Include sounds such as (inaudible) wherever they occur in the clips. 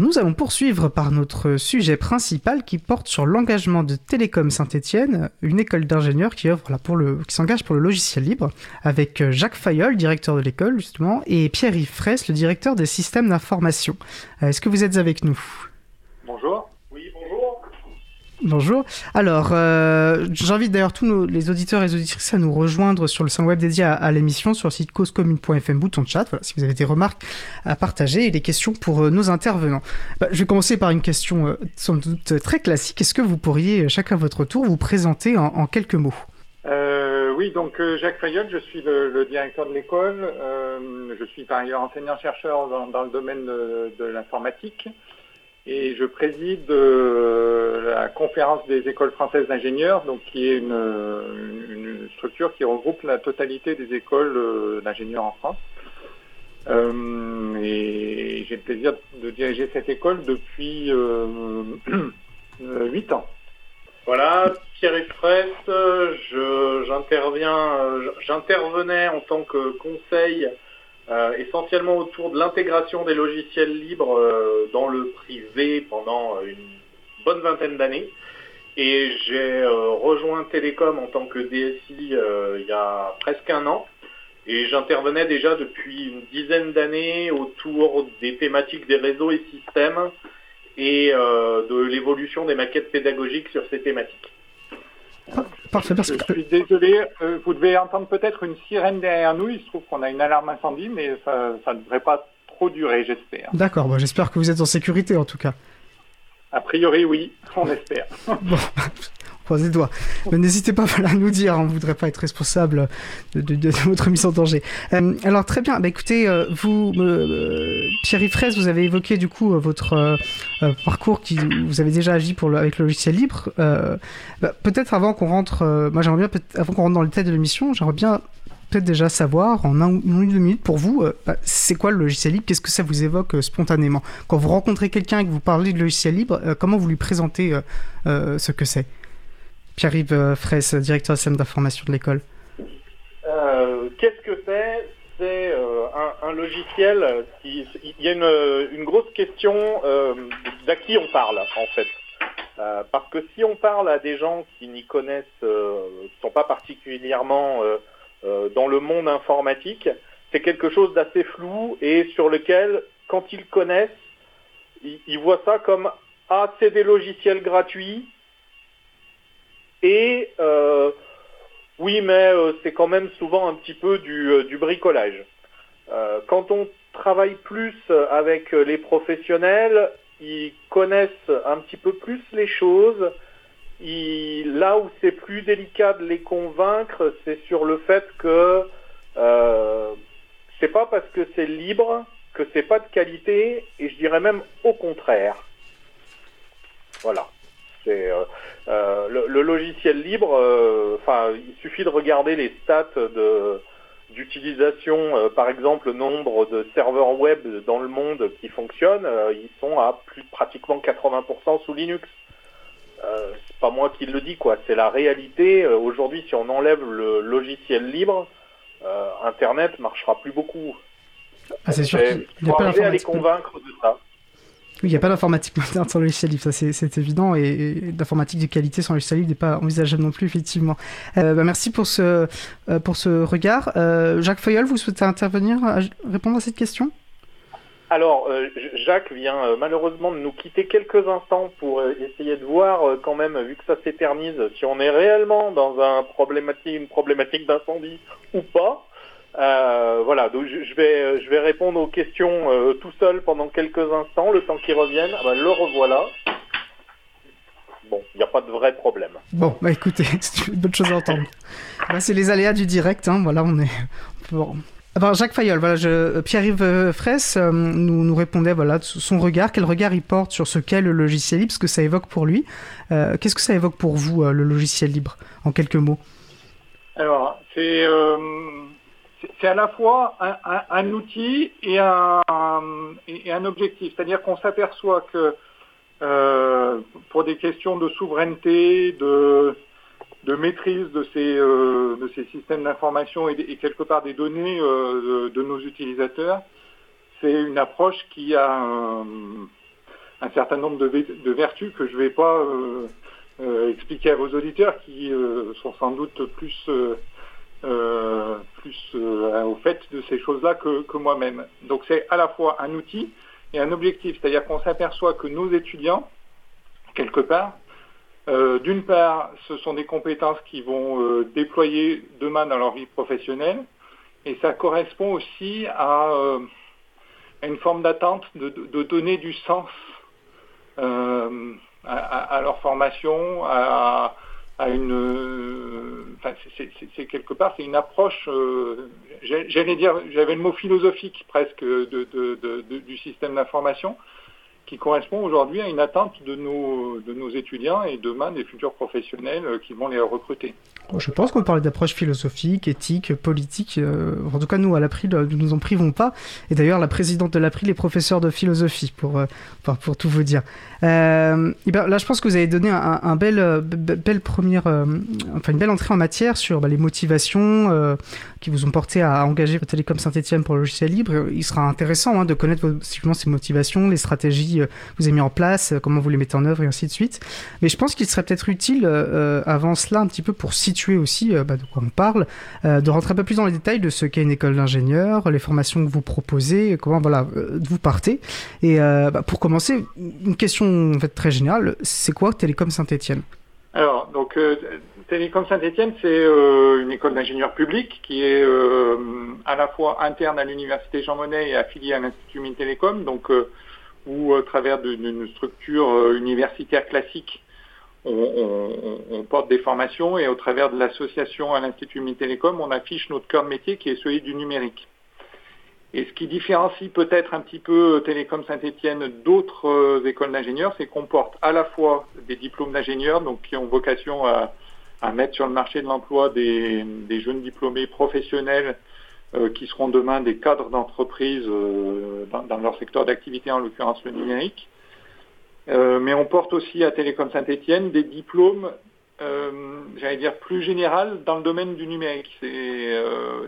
Nous allons poursuivre par notre sujet principal qui porte sur l'engagement de Télécom Saint-Etienne, une école d'ingénieurs qui, qui s'engage pour le logiciel libre, avec euh, Jacques Fayol, directeur de l'école justement, et Pierre-Yves Fraisse, le directeur des systèmes d'information. Euh, est-ce que vous êtes avec nous? Bonjour. Bonjour. Alors, euh, j'invite d'ailleurs tous les auditeurs et auditrices à nous rejoindre sur le site web dédié à, l'émission sur le site causecommune.fm, bouton de chat, voilà, si vous avez des remarques à partager et des questions pour euh, nos intervenants. Bah, je vais commencer par une question euh, sans doute très classique. Est-ce que vous pourriez, chacun à votre tour, vous présenter en, quelques mots? Oui, donc Jacques Fayol, je suis le, directeur de l'école. je suis par ailleurs enseignant-chercheur dans, le domaine de l'informatique et je préside euh, la conférence des écoles françaises d'ingénieurs, donc qui est une, structure qui regroupe la totalité des écoles euh, d'ingénieurs en France. Euh, et j'ai le plaisir de diriger cette école depuis (clears throat) huit ans. Voilà, Thierry Fraisse, j'interviens, j'intervenais en tant que conseil euh, essentiellement autour de l'intégration des logiciels libres euh, dans le privé pendant euh, une bonne vingtaine d'années. Et j'ai rejoint Télécom en tant que DSI il y a presque un an. Et j'intervenais déjà depuis une dizaine d'années autour des thématiques des réseaux et systèmes et de l'évolution des maquettes pédagogiques sur ces thématiques. Parfait, Je suis désolé, euh, vous devez entendre peut-être une sirène derrière nous. Il se trouve qu'on a une alarme incendie, mais ça ne devrait pas trop durer, j'espère. D'accord, bah, j'espère que vous êtes en sécurité en tout cas. A priori, oui, on espère. bon, croisez les doigts. N'hésitez pas (laughs) à nous dire, on ne voudrait pas être responsable de, votre mise en danger. Euh, alors très bien, bah, écoutez, euh, vous, euh, Pierre-Yves Fraisse, vous avez évoqué du coup votre parcours vous avez déjà agi avec le logiciel libre. Bah, peut-être avant qu'on rentre, j'aimerais bien, avant qu'on rentre dans le tête de l'émission, j'aimerais bien peut-être déjà savoir en un ou deux minutes pour vous, bah, c'est quoi le logiciel libre? Qu'est-ce que ça vous évoque spontanément? Quand vous rencontrez quelqu'un et que vous parlez de logiciel libre, comment vous lui présentez ce que c'est? Pierre-Yves euh, Fraisse, directeur système d'information de l'école. Euh, qu'est-ce que c'est? C'est euh, un, logiciel. Il y a une, grosse question d'à qui on parle, en fait. parce que si on parle à des gens qui n'y connaissent, qui ne sont pas particulièrement dans le monde informatique, c'est quelque chose d'assez flou et sur lequel, quand ils connaissent, ils, voient ça comme ah c'est des logiciels gratuits, et euh, oui, mais euh, c'est quand même souvent un petit peu du, euh, bricolage. quand on travaille plus avec les professionnels, ils connaissent un petit peu plus les choses. là où c'est plus délicat de les convaincre, c'est sur le fait que euh, c'est pas parce que c'est libre que c'est pas de qualité, et je dirais même au contraire. Voilà. C'est euh, euh, le, logiciel libre. Euh, enfin, il suffit de regarder les stats de d'utilisation, par exemple, le nombre de serveurs web dans le monde qui fonctionnent, ils sont à plus de pratiquement 80% sous Linux. c'est pas moi qui le dis, quoi. C'est la réalité. Aujourd'hui, si on enlève le logiciel libre, Internet marchera plus beaucoup. Ah, c'est sûr pas à les convaincre de ça. Oui, il n'y a pas d'informatique (laughs) moderne sans logiciel libre, ça c'est évident, et, d'informatique de qualité sans logiciel libre n'est pas envisageable non plus, effectivement. Euh, bah, merci pour ce, euh, pour ce regard. Euh, Jacques Feuillol, vous souhaitez intervenir, répondre à cette question? Alors, Jacques vient malheureusement de nous quitter quelques instants pour essayer de voir quand même, vu que ça s'éternise, si on est réellement dans un problématique, une problématique d'incendie ou pas. Euh, voilà, donc je vais, je vais répondre aux questions euh, tout seul pendant quelques instants, le temps qu'ils reviennent. Ah bah, le revoilà. Bon, il n'y a pas de vrai problème. Bon, bah écoutez, (laughs) c'est une bonne chose à entendre. Bah, c'est les aléas du direct, hein, voilà, on est... Bon. Alors Jacques Fayol, voilà, je... Pierre-Yves Fraisse euh, nous, nous répondait voilà son regard, quel regard il porte sur ce qu'est le logiciel libre, ce que ça évoque pour lui? Qu'est-ce que ça évoque pour vous le logiciel libre, en quelques mots? Alors c'est c'est à la fois un, outil et un, objectif. C'est-à-dire qu'on s'aperçoit que euh, pour des questions de souveraineté, de, maîtrise de ces, euh, de ces systèmes d'information et, quelque part des données euh, de, nos utilisateurs, c'est une approche qui a un certain nombre de, vertus que je ne vais pas expliquer à vos auditeurs qui sont sans doute plus, plus au fait de ces choses-là que, que moi-même. Donc c'est à la fois un outil et un objectif, c'est-à-dire qu'on s'aperçoit que nos étudiants, quelque part, d'une part, ce sont des compétences qui vont déployer demain dans leur vie professionnelle, et ça correspond aussi à, euh, une forme d'attente de, donner du sens euh, à, leur formation, à, une, enfin, c'est quelque part, c'est une approche, euh, j'allais dire, j'avais le mot philosophique presque du système d'information, qui correspond aujourd'hui à une attente de nos, de nos étudiants et demain des futurs professionnels euh, qui vont les recruter. Je pense qu'on parler d'approche philosophique, éthique, politique. Euh, en tout cas, nous, à l'April, nous nous en privons pas. Et d'ailleurs, la présidente de l'April est professeure de philosophie, pour, euh, pour, tout vous dire. Euh, et ben, là, je pense que vous avez donné un, un bel, première, enfin, une belle entrée en matière sur bah, les motivations qui vous ont porté à engager Télécom Saint-Etienne pour le logiciel libre. Il sera intéressant hein, de connaître vos, ces motivations, les stratégies que vous avez mis en place, comment vous les mettez en œuvre et ainsi de suite. Mais je pense qu'il serait peut-être utile, avant cela, un petit peu pour situer aussi euh, bah, de quoi on parle, euh, de rentrer un peu plus dans les détails de ce qu'est une école d'ingénieur, les formations que vous proposez, comment voilà, euh, vous partez. Et bah, pour commencer, une question en fait, très générale, c'est quoi Télécom Saint-Etienne Alors, donc Télécom Saint-Etienne, c'est une école d'ingénieur public qui est à la fois interne à l'université Jean Monnet et affiliée à l'Institut Télécom, donc où, à travers d'une structure universitaire classique, on, porte des formations et au travers de l'association à l'Institut Télécom, on affiche notre cœur de métier qui est celui du numérique. Et ce qui différencie peut-être un petit peu Télécom Saint-Etienne d'autres euh, écoles d'ingénieurs, c'est qu'on porte à la fois des diplômes d'ingénieurs, donc qui ont vocation à, mettre sur le marché de l'emploi des, jeunes diplômés professionnels euh, qui seront demain des cadres d'entreprise euh, dans, leur secteur d'activité, en l'occurrence le numérique. Euh, mais on porte aussi à Télécom Saint-Etienne des diplômes, j'allais dire, plus général dans le domaine du numérique.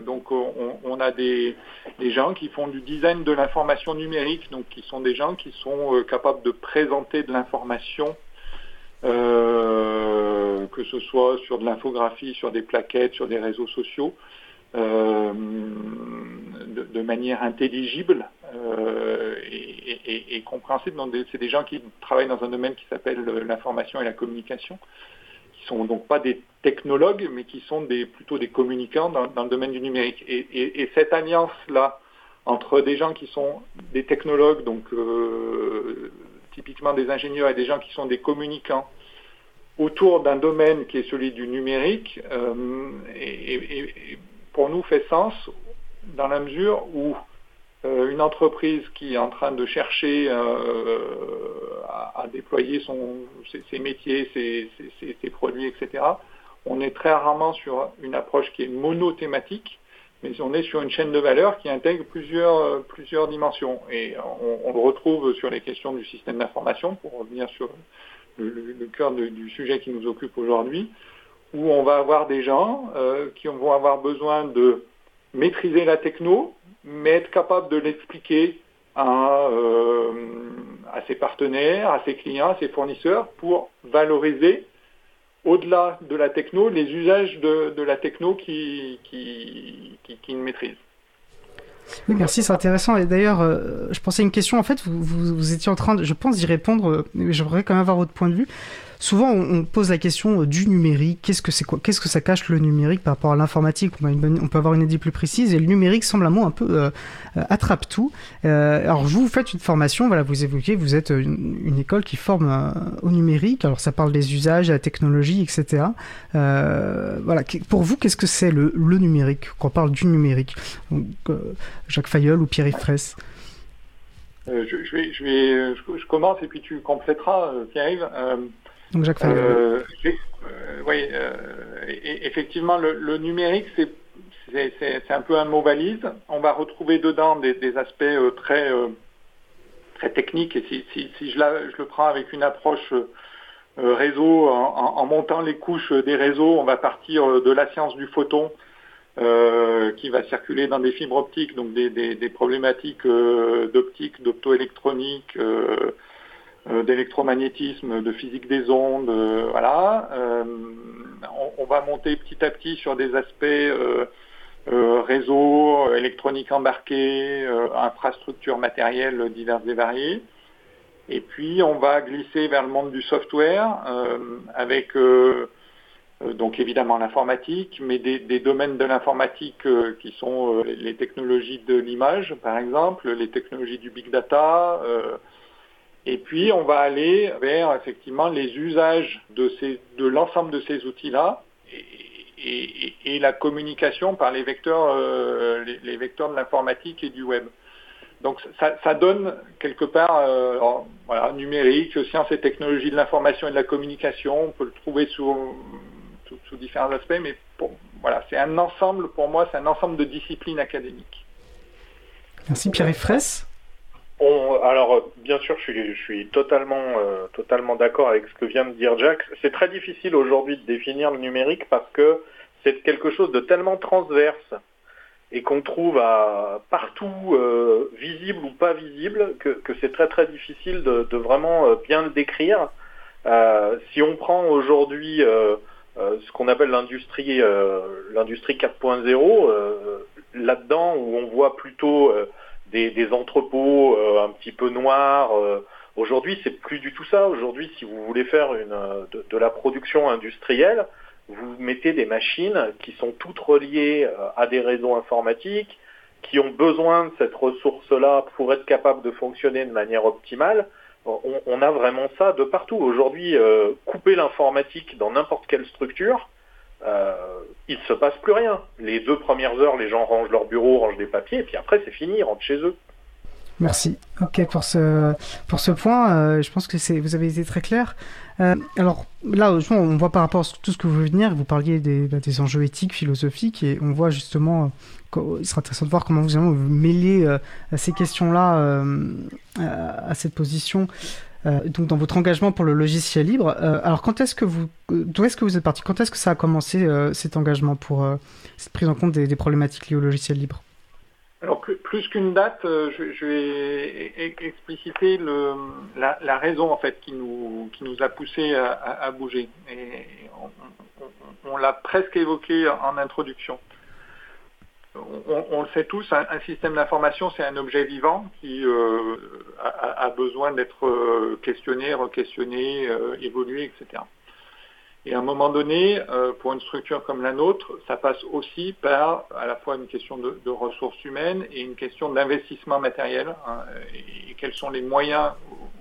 Donc on, a des, gens qui font du design de l'information numérique, donc qui sont des gens qui sont capables de présenter de l'information, que ce soit sur de l'infographie, sur des plaquettes, sur des réseaux sociaux, de, de, manière intelligible et, compréhensible. C'est des gens qui travaillent dans un domaine qui s'appelle l'information et la communication, qui sont donc pas des technologues, mais qui sont plutôt des communicants dans, le domaine du numérique. Et, cette alliance-là entre des gens qui sont des technologues, donc euh, typiquement des ingénieurs, et des gens qui sont des communicants, autour d'un domaine qui est celui du numérique, euh, et, pour nous fait sens dans la mesure où euh, une entreprise qui est en train de chercher euh, à, déployer ses, métiers, ses, produits, etc., on est très rarement sur une approche qui est monothématique, mais on est sur une chaîne de valeur qui intègre plusieurs, plusieurs dimensions. Et on, le retrouve sur les questions du système d'information, pour revenir sur le, cœur du sujet qui nous occupe aujourd'hui, où on va avoir des gens euh, qui vont avoir besoin de maîtriser la techno, mais être capable de l'expliquer à, euh, à ses partenaires, à ses clients, à ses fournisseurs pour valoriser au-delà de la techno les usages de, la techno qui, qui, qui, maîtrise. Oui, merci, c'est intéressant. Et d'ailleurs, euh, je pensais à une question. En fait, vous, vous, étiez en train, de, je pense, d'y répondre, euh, mais j'aimerais quand même avoir votre point de vue souvent on, pose la question euh, du numérique. Qu'est-ce que c'est quoi Qu'est-ce que ça cache le numérique par rapport à l'informatique? On, peut avoir une idée plus précise et le numérique semble un mot un peu euh, euh, attrape tout. alors vous, faites une formation, voilà, vous évoquez, vous êtes une, école qui forme au numérique. Alors ça parle des usages, la technologie, etc. voilà. Pour vous, qu'est-ce que c'est le, numérique? Quand on parle du numérique, Jacques Fayol ou Pierre-Yves Fraisse je, vais, je, commence et puis tu compléteras, Pierre-Yves. Jacques euh, euh, oui, euh, effectivement, le, numérique, c'est un peu un mot valise. On va retrouver dedans des, aspects très, très techniques. Et si, je, le prends avec une approche réseau, en, montant les couches des réseaux, on va partir de la science du photon qui va circuler dans des fibres optiques, donc des, problématiques d'optique, d'optoélectronique, d'électromagnétisme, de physique des ondes, voilà. On, va monter petit à petit sur des aspects réseau, électronique embarquée, infrastructures matérielles diverses et variées. Et puis on va glisser vers le monde du software avec euh, donc évidemment l'informatique, mais des, domaines de l'informatique euh, qui sont euh, les technologies de l'image, par exemple, les technologies du big data. Et puis on va aller vers effectivement les usages de, l'ensemble de ces outils-là et, la communication par les vecteurs, les, vecteurs de l'informatique et du web. Donc ça, donne quelque part voilà, numérique, sciences et technologies de l'information et de la communication. On peut le trouver sous différents aspects, mais voilà, c'est un ensemble, pour moi, c'est un ensemble de disciplines académiques. Merci Pierre-Yves Alors, bien sûr, je suis, totalement, euh, totalement d'accord avec ce que vient de dire Jack. C'est très difficile aujourd'hui de définir le numérique parce que c'est quelque chose de tellement transverse et qu'on trouve partout euh, visible ou pas visible que, c'est très très difficile de, vraiment euh, bien le décrire. si on prend aujourd'hui ce qu'on appelle l'industrie euh, l'industrie 4.0, euh, là-dedans où on voit plutôt des, entrepôts un petit peu noirs. Aujourd'hui, c'est plus du tout ça. Aujourd'hui, si vous voulez faire une, de, la production industrielle, vous mettez des machines qui sont toutes reliées à des réseaux informatiques, qui ont besoin de cette ressource-là pour être capables de fonctionner de manière optimale on, a vraiment ça de partout. Aujourd'hui, euh, couper l'informatique dans n'importe quelle structure, euh, il ne se passe plus rien. Les deux premières heures, les gens rangent leur bureau, rangent des papiers, et puis après, c'est fini, ils rentrent chez eux. Merci. Ok, pour ce, pour ce point, euh, je pense que vous avez été très clair. Euh, alors là, on voit par rapport à tout ce que vous venez dire, vous parliez des, bah, des enjeux éthiques, philosophiques, et on voit justement, il sera intéressant de voir comment vous, vous mêlez euh, ces questions-là, à cette position. Donc dans votre engagement pour le logiciel libre, alors quand est-ce que vous, d'où est-ce que vous êtes parti? Quand est-ce que ça a commencé cet engagement pour cette prise en compte des problématiques liées au logiciel libre? Alors plus qu'une date, euh, je, vais expliciter la, raison en fait qui nous, qui nous a poussé à, bouger. On, l'a presque évoqué en introduction. On, le sait tous, un, système d'information c'est un objet vivant qui euh, a, besoin d'être euh, questionné, re-questionné, évolué, etc. Et à un moment donné, euh, pour une structure comme la nôtre, ça passe aussi par à la fois une question de, ressources humaines et une question d'investissement matériel. Hein, et, quels sont les moyens,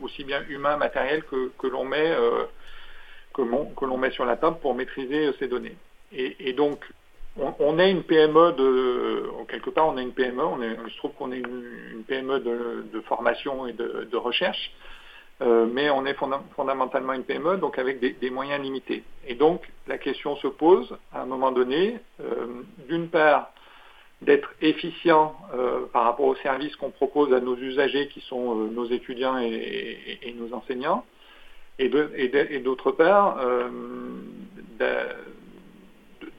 aussi bien humains, matériels, que, l'on met, euh, que l'on met sur la table pour maîtriser euh, ces données. Et, donc, on, est une PME de, quelque part, on est une PME. On est, trouve qu'on est une, PME de, formation et de recherche. Euh, mais on est fondamentalement une PME, donc avec des, moyens limités. Et donc la question se pose à un moment donné, euh, d'une part, d'être efficient euh, par rapport aux services qu'on propose à nos usagers qui sont nos étudiants et, nos enseignants, et d'autre part,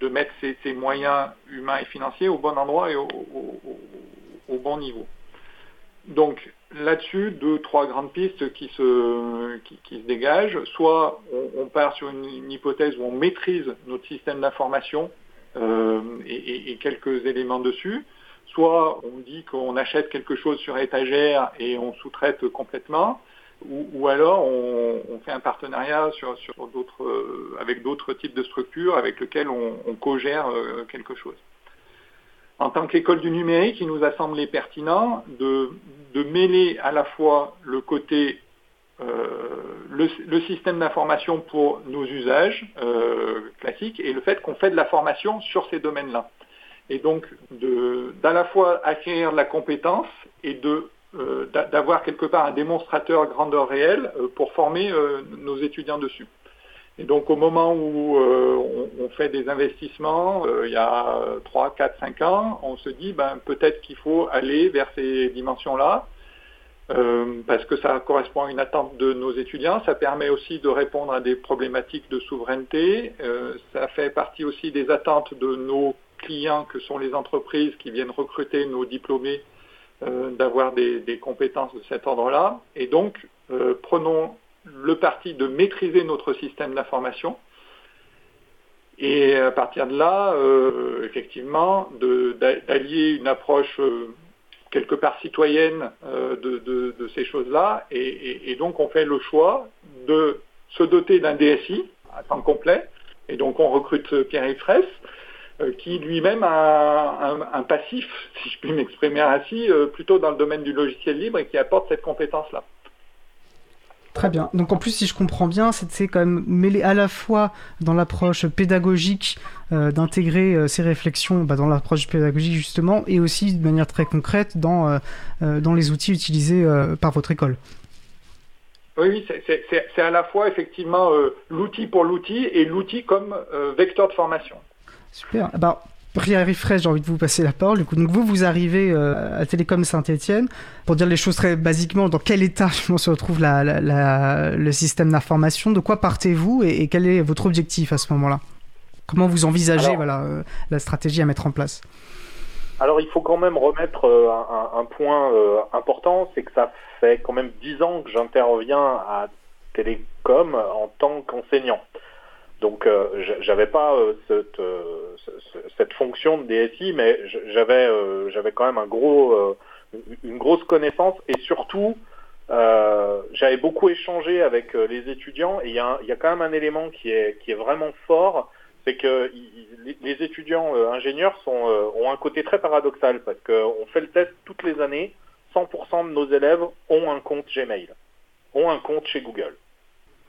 de, mettre ces, moyens humains et financiers au bon endroit et au, au bon niveau. Donc là-dessus, deux, trois grandes pistes qui se, qui, se dégagent. Soit on, part sur une, hypothèse où on maîtrise notre système d'information euh, et, quelques éléments dessus. Soit on dit qu'on achète quelque chose sur étagère et on sous-traite complètement. Ou, alors on, fait un partenariat euh, avec d'autres types de structures avec lesquelles on, co-gère euh, quelque chose en tant qu'école du numérique, il nous a semblé pertinent de, mêler à la fois le côté euh, le, système d'information pour nos usages classiques et le fait qu'on fait de la formation sur ces domaines-là. Et donc d'à la fois acquérir de la compétence et de d'avoir quelque part un démonstrateur grandeur réelle pour former nos étudiants dessus. Et donc au moment où euh, on, fait des investissements, euh, il y a 3, 4, 5 ans, on se dit ben, peut-être qu'il faut aller vers ces dimensions-là, euh, parce que ça correspond à une attente de nos étudiants, ça permet aussi de répondre à des problématiques de souveraineté, ça fait partie aussi des attentes de nos clients que sont les entreprises qui viennent recruter nos diplômés d'avoir des, compétences de cet ordre-là. Et donc, prenons deux parties de maîtriser notre système d'information. Et à partir de là, effectivement, d'allier une approche quelque part citoyenne de, ces choses-là. Et, donc on fait le choix de se doter d'un DSI à temps complet. Et donc on recrute Pierre-Yves Fraisse euh, qui lui-même a un, passif, (laughs) si je puis m'exprimer ainsi, euh, plutôt dans le domaine du logiciel libre et qui apporte cette compétence-là. Très bien. Donc en plus, si je comprends bien, c'est quand même mêlé à la fois dans l'approche pédagogique euh, d'intégrer ces réflexions bah, dans l'approche pédagogique justement, et aussi de manière très concrète dans, dans les outils utilisés par votre école. Oui, c'est à la fois effectivement l'outil pour l'outil et l'outil comme vecteur de formation. Super. Bah, Pierre Fraisse, j'ai envie de vous passer la parole. Donc vous, vous arrivez euh, à Télécom Saint-Etienne. Pour dire les choses très basiquement, dans quel état (laughs) se retrouve le système d'information? De quoi partez-vous et, quel est votre objectif à ce moment-là? Comment vous envisagez voilà, euh, la stratégie à mettre en place? Alors il faut quand même remettre euh, un, point important, c'est que ça fait quand même dix ans que j'interviens à Télécom en tant qu'enseignant. Donc euh, j'avais pas euh, cette, euh, cette, fonction de DSI, mais j'avais quand même une grosse connaissance. Et surtout j'avais beaucoup échangé avec les étudiants. Et il y a, quand même un élément qui est vraiment fort, c'est que les étudiants ingénieurs ont un côté très paradoxal parce qu'on fait le test toutes les années, 100% de nos élèves ont un compte Gmail, ont un compte chez Google.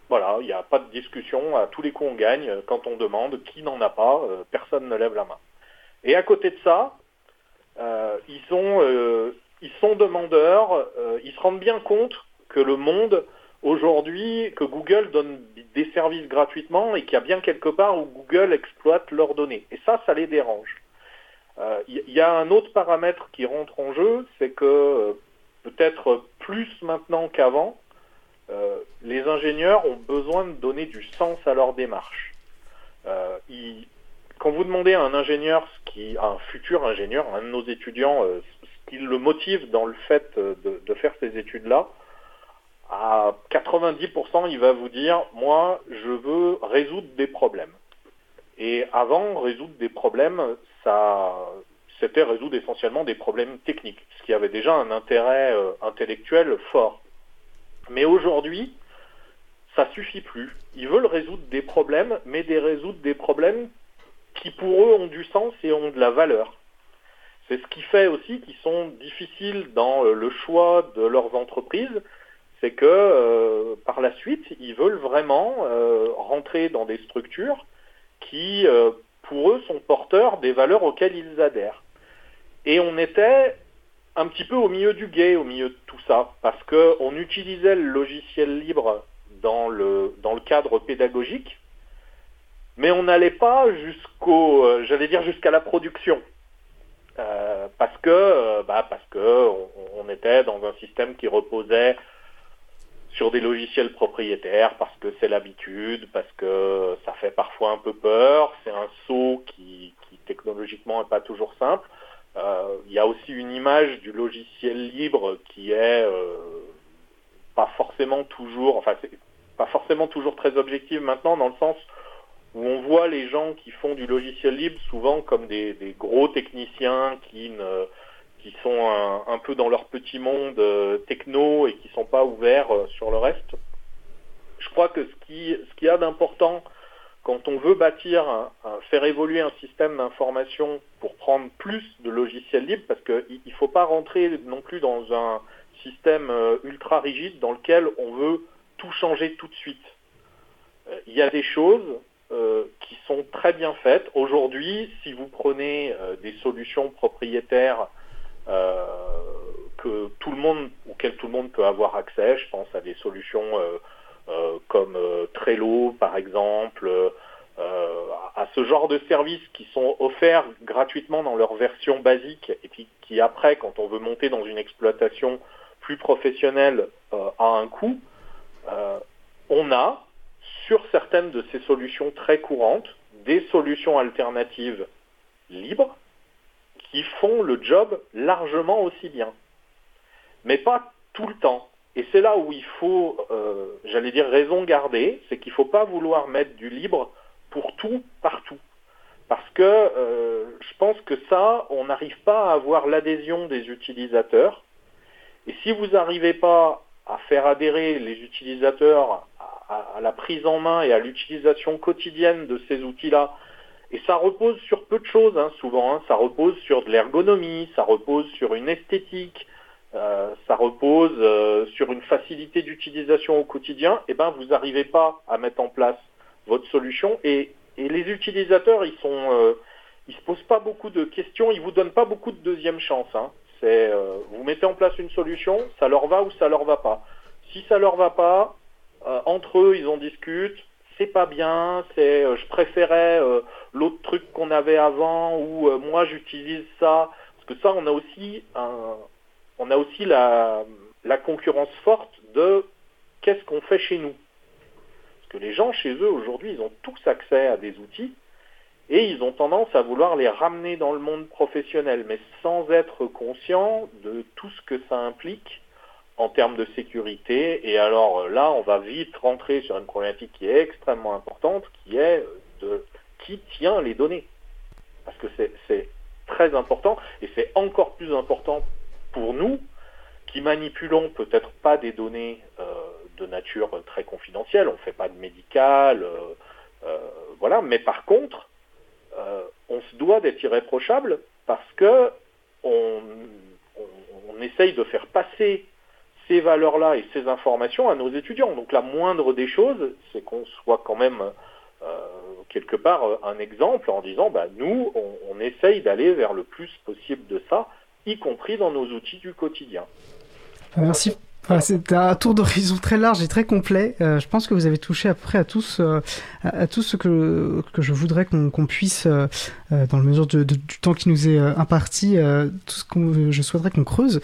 Voilà, il n'y a pas de discussion, à tous les coups on gagne, quand on demande qui n'en a pas, euh, personne ne lève la main. Et à côté de ça, euh, euh, ils sont demandeurs, ils se rendent bien compte que le monde aujourd'hui, que Google donne des services gratuitement et qu'il y a bien quelque part où Google exploite leurs données. Et ça, ça les dérange. Il y, a un autre paramètre qui rentre en jeu, c'est que peut-être plus maintenant qu'avant, euh, les ingénieurs ont besoin de donner du sens à leur démarche. Euh, quand vous demandez à un ingénieur, qui, un futur ingénieur, un de nos étudiants, euh, ce qui le motive dans le fait de, faire ces études-là, à 90%, il va vous dire, moi, je veux résoudre des problèmes. Et avant, résoudre des problèmes, ça, c'était résoudre essentiellement des problèmes techniques, ce qui avait déjà un intérêt intellectuel fort. Mais aujourd'hui, ça suffit plus. Ils veulent résoudre des problèmes, mais des résoudre des problèmes qui pour eux ont du sens et ont de la valeur. C'est ce qui fait aussi qu'ils sont difficiles dans euh, le choix de leurs entreprises, c'est que euh, par la suite, ils veulent vraiment euh, rentrer dans des structures qui, pour eux, sont porteurs des valeurs auxquelles ils adhèrent. Et on était un petit peu au milieu du guet, au milieu de tout ça, parce qu'on utilisait le logiciel libre dans le, cadre pédagogique, mais on n'allait pas jusqu'au, euh, j'allais dire jusqu'à la production. Euh, parce que, euh, bah, parce que on, était dans un système qui reposait sur des logiciels propriétaires, parce que c'est l'habitude, parce que ça fait parfois un peu peur, c'est un saut qui technologiquement n'est pas toujours simple. Euh, il y a aussi une image du logiciel libre qui est euh, pas forcément toujours, enfin pas forcément toujours très objective maintenant dans le sens où on voit les gens qui font du logiciel libre souvent comme des, gros techniciens qui sont un, peu dans leur petit monde euh, techno et qui sont pas ouverts sur le reste. Je crois que ce qui ce qu'il y a d'important quand on veut bâtir, faire évoluer un système d'information pour prendre plus de logiciels libres, parce qu'il ne faut pas rentrer non plus dans un système euh, ultra rigide dans lequel on veut tout changer tout de suite. Euh, il y a des choses euh, qui sont très bien faites. Aujourd'hui, si vous prenez des solutions propriétaires que tout le monde, auxquelles tout le monde peut avoir accès, je pense à des solutions comme euh, Trello par exemple, euh, à ce genre de services qui sont offerts gratuitement dans leur version basique et puis qui après, quand on veut monter dans une exploitation plus professionnelle, a un coût, on a sur certaines de ces solutions très courantes des solutions alternatives libres qui font le job largement aussi bien. Mais pas tout le temps. Et c'est là où il faut, euh, j'allais dire, raison garder, c'est qu'il ne faut pas vouloir mettre du libre pour tout, partout. Parce que euh, je pense que ça, on n'arrive pas à avoir l'adhésion des utilisateurs. Et si vous n'arrivez pas à faire adhérer les utilisateurs à, la prise en main et à l'utilisation quotidienne de ces outils-là, et ça repose sur peu de choses, hein, souvent, hein. ça repose sur de l'ergonomie, ça repose sur une esthétique, euh, ça repose euh, sur une facilité d'utilisation au quotidien, eh ben vous n'arrivez pas à mettre en place votre solution et, les utilisateurs ils sont euh, se posent pas beaucoup de questions, ils vous donnent pas beaucoup de deuxième chance. Hein. C'est vous mettez en place une solution, ça leur va ou ça leur va pas. Si ça leur va pas, entre eux ils en discutent, c'est pas bien, c'est je préférais l'autre truc qu'on avait avant ou moi j'utilise ça parce que ça on a aussi un, on a aussi la, concurrence forte de qu'est-ce qu'on fait chez nous. Parce que les gens chez eux aujourd'hui, ils ont tous accès à des outils et ils ont tendance à vouloir les ramener dans le monde professionnel, mais sans être conscients de tout ce que ça implique en termes de sécurité. Et alors là, on va vite rentrer sur une problématique qui est extrêmement importante, qui est de qui tient les données. Parce que c'est très important, et c'est encore plus important pour nous, qui manipulons peut-être pas des données euh, de nature très confidentielle, on ne fait pas de médical, euh, euh, voilà, mais par contre, on se doit d'être irréprochable parce que on, essaye de faire passer ces valeurs-là et ces informations à nos étudiants. Donc la moindre des choses, c'est qu'on soit quand même quelque part un exemple en disant, bah, nous, on essaye d'aller vers le plus possible de ça y compris dans nos outils du quotidien. Merci. c'est un tour d'horizon très large et très complet. Euh, je pense que vous avez touché à peu près à tous, euh, à, tout ce que, que je voudrais qu'on puisse, euh, dans le mesure du temps qui nous est imparti, tout ce que je souhaiterais qu'on creuse.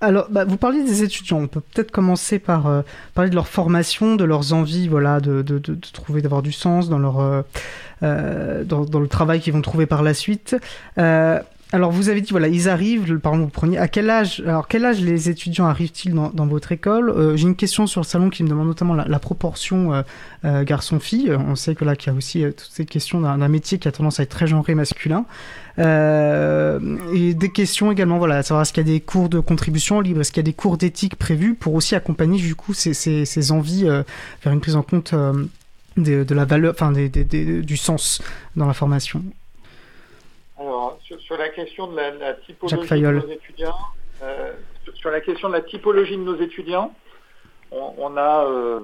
Alors, bah, vous parliez des étudiants. On peut peut-être commencer par parler de leur formation, de leurs envies, voilà, de, de, trouver, d'avoir du sens dans leur, dans, le travail qu'ils vont trouver par la suite. Alors vous avez dit voilà ils arrivent par exemple vous preniez à quel âge alors quel âge les étudiants arrivent-ils dans, votre école? Euh, J'ai une question sur le salon qui me demande notamment la, proportion euh, euh, garçon-fille. On sait que là qu'il y a aussi toutes ces questions d'un métier qui a tendance à être très genré masculin et des questions également voilà savoir est-ce qu'il y a des cours de contribution libre est-ce qu'il y a des cours d'éthique prévus pour aussi accompagner du coup ces, ces, envies vers une prise en compte de, la valeur enfin du sens dans la formation? Alors, sur, la question de la, typologie de nos étudiants, euh, sur la question de la typologie de nos étudiants, on, a euh,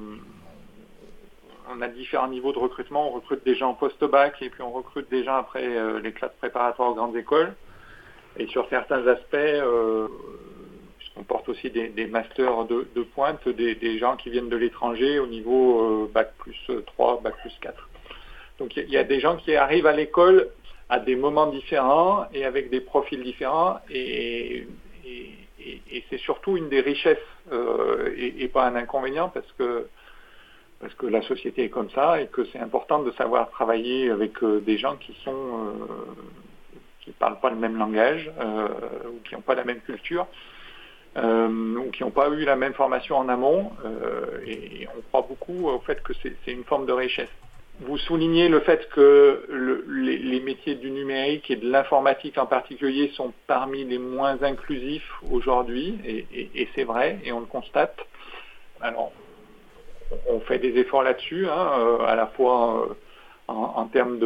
on a différents niveaux de recrutement. On recrute des gens post-bac et puis on recrute des gens après euh, les classes préparatoires aux grandes écoles. Et sur certains aspects, puisqu'on porte aussi des, masters de, pointe, des, gens qui viennent de l'étranger au niveau bac plus 3, bac plus 4. Donc il y, a des gens qui arrivent à l'école à des moments différents et avec des profils différents. Et, c'est surtout une des richesses euh, et, pas un inconvénient parce que, parce que la société est comme ça et que c'est important de savoir travailler avec euh, des gens qui sont euh, qui parlent pas le même langage ou qui n'ont pas la même culture. ou qui n'ont pas eu la même formation en amont, et on croit beaucoup au fait que c'est une forme de richesse vous soulignez le fait que les, métiers du numérique et de l'informatique en particulier sont parmi les moins inclusifs aujourd'hui, et, c'est vrai, et on le constate. Alors, on fait des efforts là-dessus, hein, euh, à la fois euh, en, termes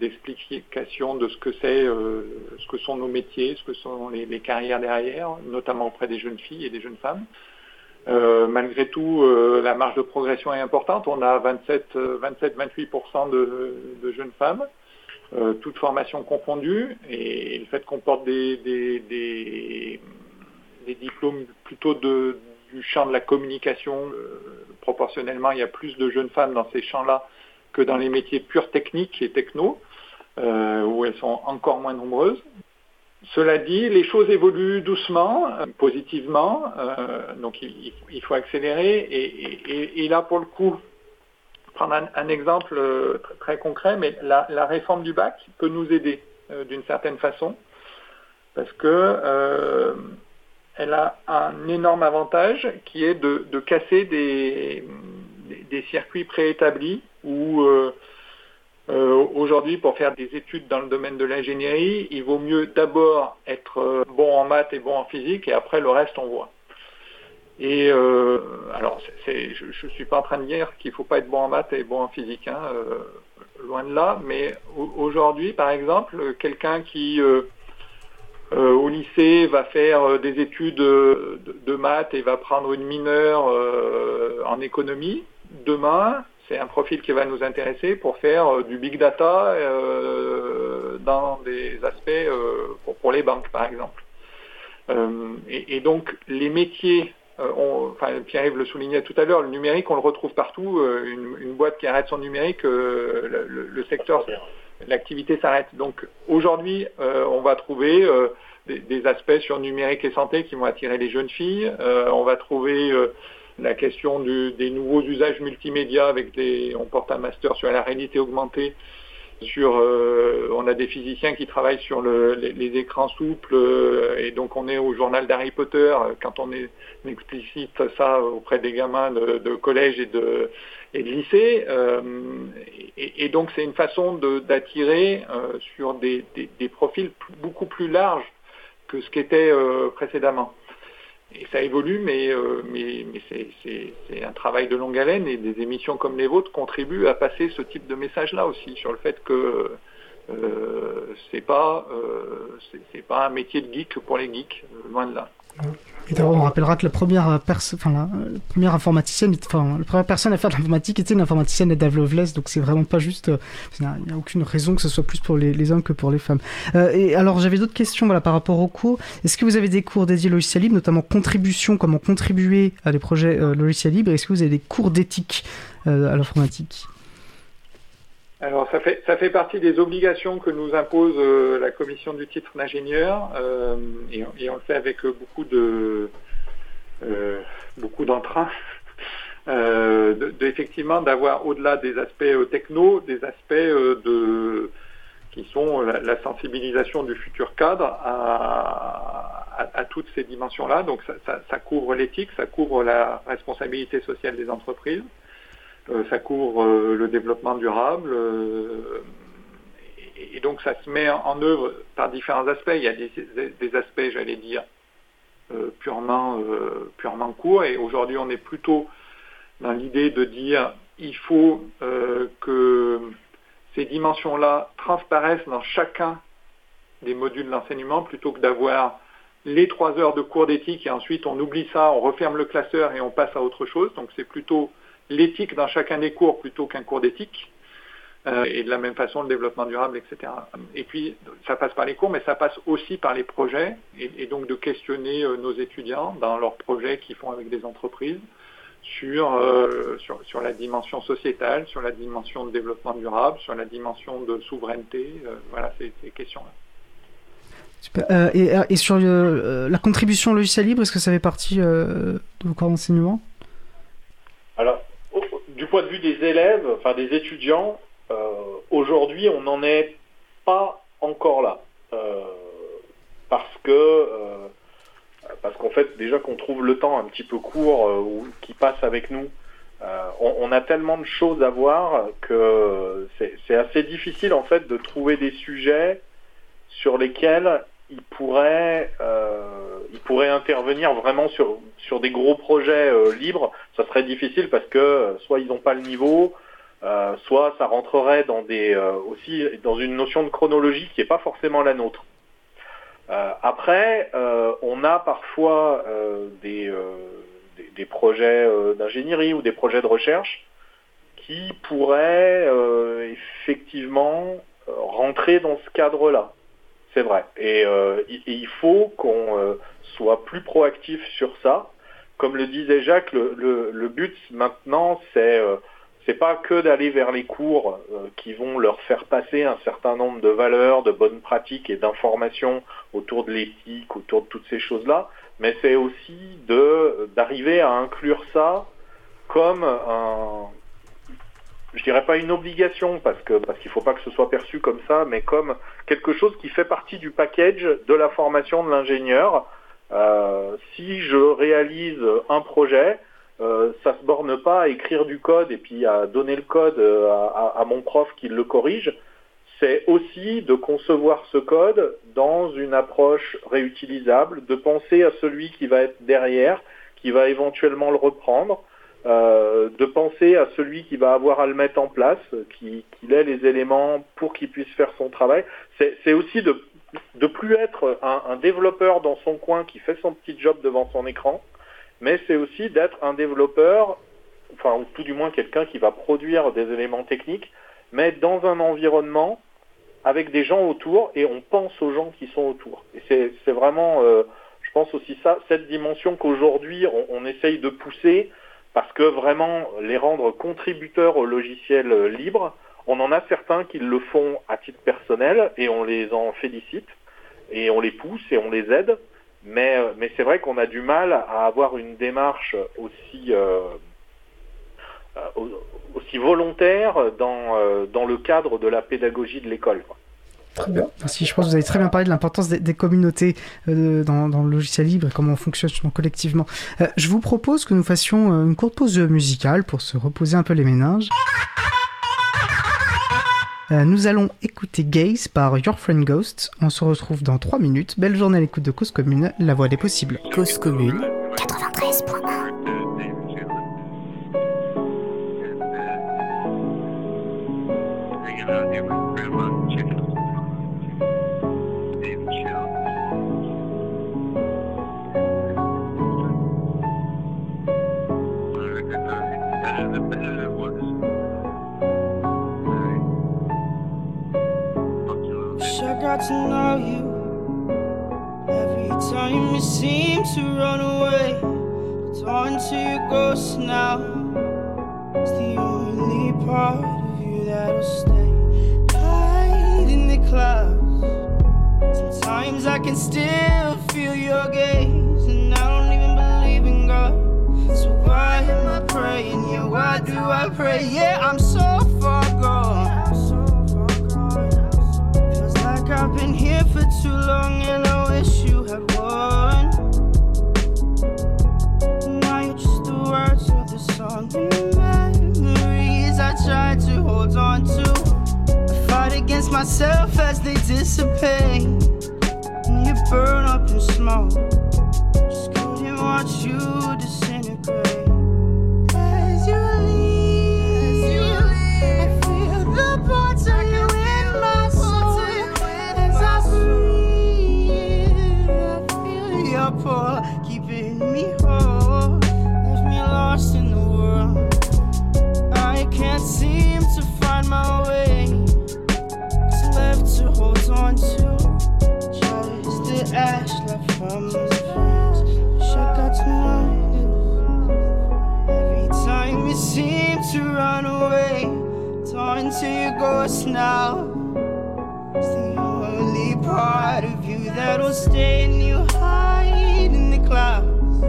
d'explication de, ce que c'est, euh, ce que sont nos métiers, ce que sont les carrières derrière, notamment auprès des jeunes filles et des jeunes femmes. Euh, malgré tout, euh, la marge de progression est importante. On a 27-28% euh, de, jeunes femmes, toutes formations confondues, et le fait qu'on porte des, diplômes plutôt du champ de la communication, proportionnellement, il y a plus de jeunes femmes dans ces champs-là que dans les métiers purs techniques et techno, où elles sont encore moins nombreuses. Cela dit, les choses évoluent doucement, euh, positivement, euh, donc il, faut accélérer. Et, là, pour le coup, prendre un, exemple euh, très, concret, mais la, réforme du bac peut nous aider d'une certaine façon, parce que elle a un énorme avantage qui est de, casser des, des, circuits préétablis où euh, euh, aujourd'hui, pour faire des études dans le domaine de l'ingénierie, il vaut mieux d'abord être euh, bon en maths et bon en physique et après le reste on voit. Et alors, je ne suis pas en train de dire qu'il ne faut pas être bon en maths et bon en physique, hein, loin de là, mais aujourd'hui, par exemple, quelqu'un qui euh, au lycée va faire euh, des études de, maths et va prendre une mineure euh, en économie. Demain, c'est un profil qui va nous intéresser pour faire du big data dans des aspects pour, les banques, par exemple. Et, donc, les métiers, Pierre-Yves le soulignait tout à l'heure, le numérique, on le retrouve partout. Une, boîte qui arrête son numérique, le, secteur l'activité s'arrête. Donc aujourd'hui, euh, on va trouver euh, des, aspects sur numérique et santé qui vont attirer les jeunes filles. Euh, on va trouver la question des nouveaux usages multimédia avec des, on porte un master sur la réalité augmentée sur, euh, on a des physiciens qui travaillent sur les, écrans souples euh, et donc on est au journal d'Harry Potter quand on, explicite ça auprès des gamins de, collège et de, lycée euh, et, donc c'est une façon d'attirer sur des, profils beaucoup plus larges que ce qu'était précédemment. Et ça évolue, mais, euh, c'est un travail de longue haleine et des émissions comme les vôtres contribuent à passer ce type de message-là aussi, sur le fait que euh, c'est pas, euh, c'est pas un métier de geek pour les geeks, loin de là. Et on rappellera que la première, enfin, la, première informaticienne, enfin, la première personne à faire de l'informatique était une informaticienne, Ada Lovelace, donc c'est vraiment pas juste, euh, il n'y a, aucune raison que ce soit plus pour les, hommes que pour les femmes. Euh, et alors j'avais d'autres questions voilà, par rapport aux cours. Est-ce que vous avez des cours dédiés logiciel libre, notamment contribution, comment contribuer à des projets euh, logiciels libres? Est-ce que vous avez des cours d'éthique à l'informatique? Alors ça fait, ça fait partie des obligations que nous impose euh, la commission du titre d'ingénieur euh, et, on le fait avec beaucoup de euh, beaucoup d'entrain. (laughs) effectivement d'avoir au-delà des aspects techno, des aspects de qui sont la, sensibilisation du futur cadre à, à, toutes ces dimensions-là. Donc ça, ça couvre l'éthique, ça couvre la responsabilité sociale des entreprises, euh, ça couvre euh, le développement durable. Euh, et, donc ça se met en œuvre par différents aspects. Il y a des, aspects, j'allais dire, purement, purement courts. Et aujourd'hui, on est plutôt dans l'idée de dire il faut que ces dimensions-là transparaissent dans chacun des modules d'enseignement plutôt que d'avoir les trois heures de cours d'éthique et ensuite on oublie ça, on referme le classeur et on passe à autre chose. Donc c'est plutôt l'éthique dans chacun des cours plutôt qu'un cours d'éthique. Euh, et de la même façon le développement durable, etc. Et puis ça passe par les cours, mais ça passe aussi par les projets, et, donc de questionner euh, nos étudiants dans leurs projets qu'ils font avec des entreprises sur, euh, sur, sur, la dimension sociétale, sur la dimension de développement durable, sur la dimension de souveraineté, voilà ces, ces questions-là. Et, et, sur la contribution logiciel libre, est-ce que ça fait partie de vos cours d'enseignement? Alors, du point de vue des élèves, enfin des étudiants, euh, aujourd'hui on n'en est pas encore là. Euh, parce que euh, parce qu'en fait déjà qu'on trouve le temps un petit peu court ou qui passe avec nous, on, a tellement de choses à voir que c'est assez difficile en fait de trouver des sujets sur lesquels il pourrait, euh, il pourrait intervenir vraiment sur, sur des gros projets euh, libres. Ça serait difficile parce que euh, soit ils n'ont pas le niveau, soit ça rentrerait dans des aussi dans une notion de chronologie qui n'est pas forcément la nôtre. après, on a parfois des, des, des, projets d'ingénierie ou des projets de recherche qui pourraient effectivement rentrer dans ce cadre-là. C'est vrai. Et, euh, il faut qu'on euh, soit plus proactif sur ça. Comme le disait Jacques, le, but maintenant, c'est euh, c'est pas que d'aller vers les cours qui vont leur faire passer un certain nombre de valeurs, de bonnes pratiques et d'informations autour de l'éthique, autour de toutes ces choses-là, mais c'est aussi d'arriver à inclure ça comme un, je dirais pas une obligation parce que parce qu'il faut pas que ce soit perçu comme ça, mais comme quelque chose qui fait partie du package de la formation de l'ingénieur si je réalise un projet, ça se borne pas à écrire du code et puis à donner le code à, mon prof qui le corrige. C'est aussi de concevoir ce code dans une approche réutilisable, de penser à celui qui va être derrière, qui va éventuellement le reprendre, euh, de penser à celui qui va avoir à le mettre en place, qu'il ait les éléments pour qu'il puisse faire son travail. C'est aussi de ne plus être un, développeur dans son coin qui fait son petit job devant son écran, mais c'est aussi d'être un développeur, enfin ou tout du moins quelqu'un qui va produire des éléments techniques, mais dans un environnement avec des gens autour et on pense aux gens qui sont autour. Et c'est vraiment, euh, je pense aussi ça, cette dimension qu'aujourd'hui on, essaye de pousser parce que vraiment les rendre contributeurs au logiciel euh, libre, on en a certains qui le font à titre personnel et on les en félicite et on les pousse et on les aide. Mais, euh, c'est vrai qu'on a du mal à avoir une démarche aussi, euh, aussi volontaire dans, dans le cadre de la pédagogie de l'école. Très bien. Merci. Je pense que vous avez très bien parlé de l'importance des, communautés euh, dans, le logiciel libre et comment on fonctionne collectivement. Euh, je vous propose que nous fassions euh, une courte pause musicale pour se reposer un peu les méninges. nous allons écouter Gaze par Your Friend Ghost. On se retrouve dans 3 minutes. Belle journée à l'écoute de Cause Commune, la voix des possibles. Cause Commune 93.1 got to know you. Every time you seem to run away, it's on to your ghost now. It's the only part of you that'll stay. Hide in the clouds. Sometimes I can still feel your gaze, and I don't even believe in God. So why am I praying? Yeah, why do I pray? Yeah, I'm so I've been here for too long and I wish you had won. Now you're just the words of the song. Memories I tried to hold on to. I fight against myself as they dissipate. And you burn up in smoke. Just couldn't watch you ghost now. It's the only part of you that'll stay and you hide in the clouds.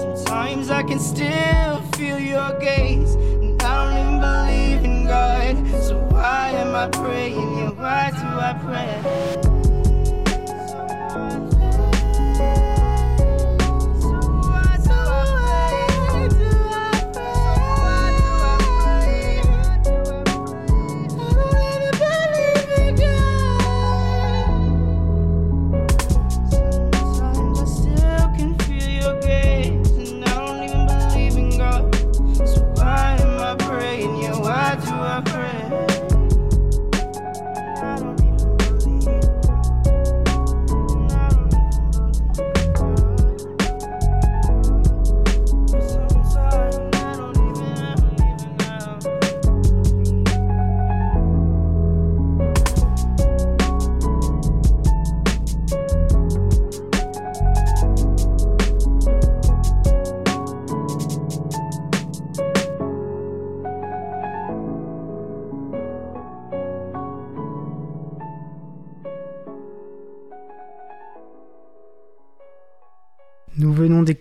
Sometimes I can still feel your gaze, and I don't even believe in God. So why am I praying? Yeah, why do I pray?